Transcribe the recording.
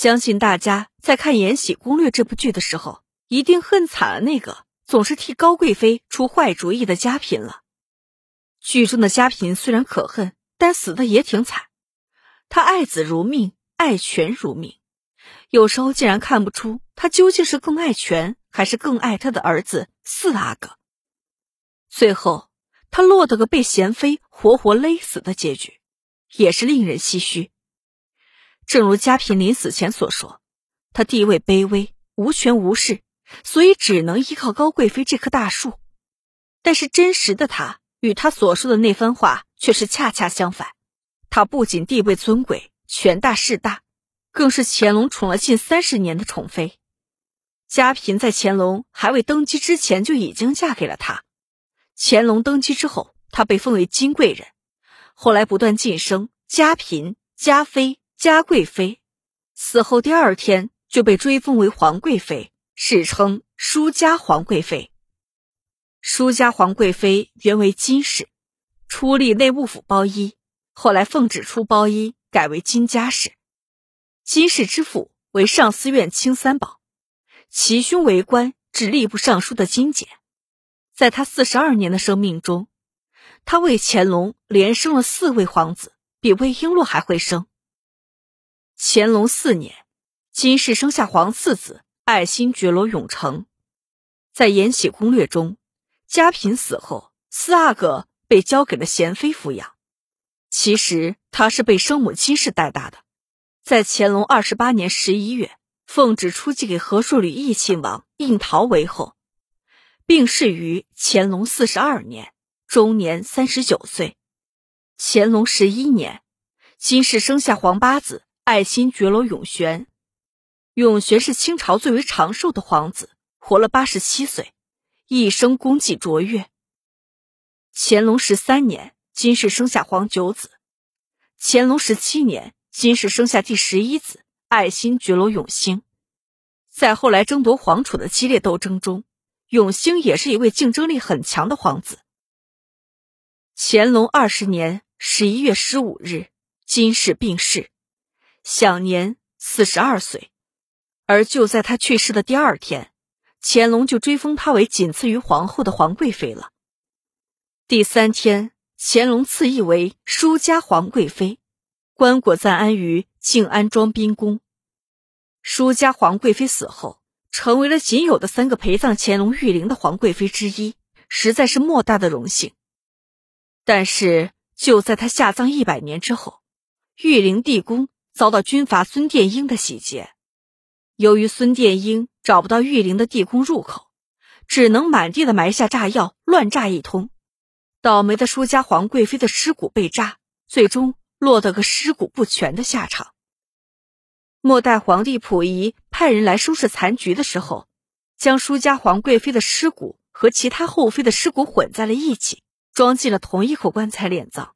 相信大家在看《延禧攻略》这部剧的时候，一定恨惨了那个总是替高贵妃出坏主意的嘉嫔了。剧中的嘉嫔虽然可恨，但死的也挺惨。她爱子如命，爱权如命，有时候竟然看不出她究竟是更爱权，还是更爱她的儿子四阿哥。最后，她落得个被贤妃活活勒死的结局，也是令人唏嘘。正如嘉嫔临死前所说，她地位卑微，无权无势，所以只能依靠高贵妃这棵大树。但是真实的她与她所说的那番话却是恰恰相反。她不仅地位尊贵、权大势大，更是乾隆宠了近三十年的宠妃。嘉嫔在乾隆还未登基之前就已经嫁给了他。乾隆登基之后，她被封为金贵人，后来不断晋升，嘉嫔、嘉妃。嘉贵妃死后第二天就被追封为皇贵妃，史称舒家皇贵妃。舒家皇贵妃原为金氏，初立内务府包衣，后来奉旨出包衣，改为金家氏。金氏之父为上思院卿三宝，其兄为官至吏部尚书的金简。在他四十二年的生命中，他为乾隆连生了四位皇子，比魏璎珞还会生。乾隆四年，金氏生下皇四子爱新觉罗永成。在《延禧攻略》中，嘉嫔死后，四阿哥被交给了贤妃抚养。其实他是被生母金氏带大的。在乾隆二十八年十一月，奉旨出继给和硕吕义亲王胤陶为后，病逝于乾隆四十二年，终年三十九岁。乾隆十一年，金氏生下皇八子。爱新觉罗永璇，永璇是清朝最为长寿的皇子，活了八十七岁，一生功绩卓越。乾隆十三年，金氏生下皇九子；乾隆十七年，金氏生下第十一子爱新觉罗永兴。在后来争夺皇储的激烈斗争中，永兴也是一位竞争力很强的皇子。乾隆二十年十一月十五日，金氏病逝。享年四十二岁，而就在他去世的第二天，乾隆就追封他为仅次于皇后的皇贵妃了。第三天，乾隆赐意为舒家皇贵妃，棺椁暂安于静安庄宾宫。舒家皇贵妃死后，成为了仅有的三个陪葬乾隆御陵的皇贵妃之一，实在是莫大的荣幸。但是，就在他下葬一百年之后，御陵地宫。遭到军阀孙殿英的洗劫，由于孙殿英找不到玉陵的地宫入口，只能满地的埋下炸药，乱炸一通。倒霉的舒家皇贵妃的尸骨被炸，最终落得个尸骨不全的下场。末代皇帝溥仪派人来收拾残局的时候，将舒家皇贵妃的尸骨和其他后妃的尸骨混在了一起，装进了同一口棺材殓葬。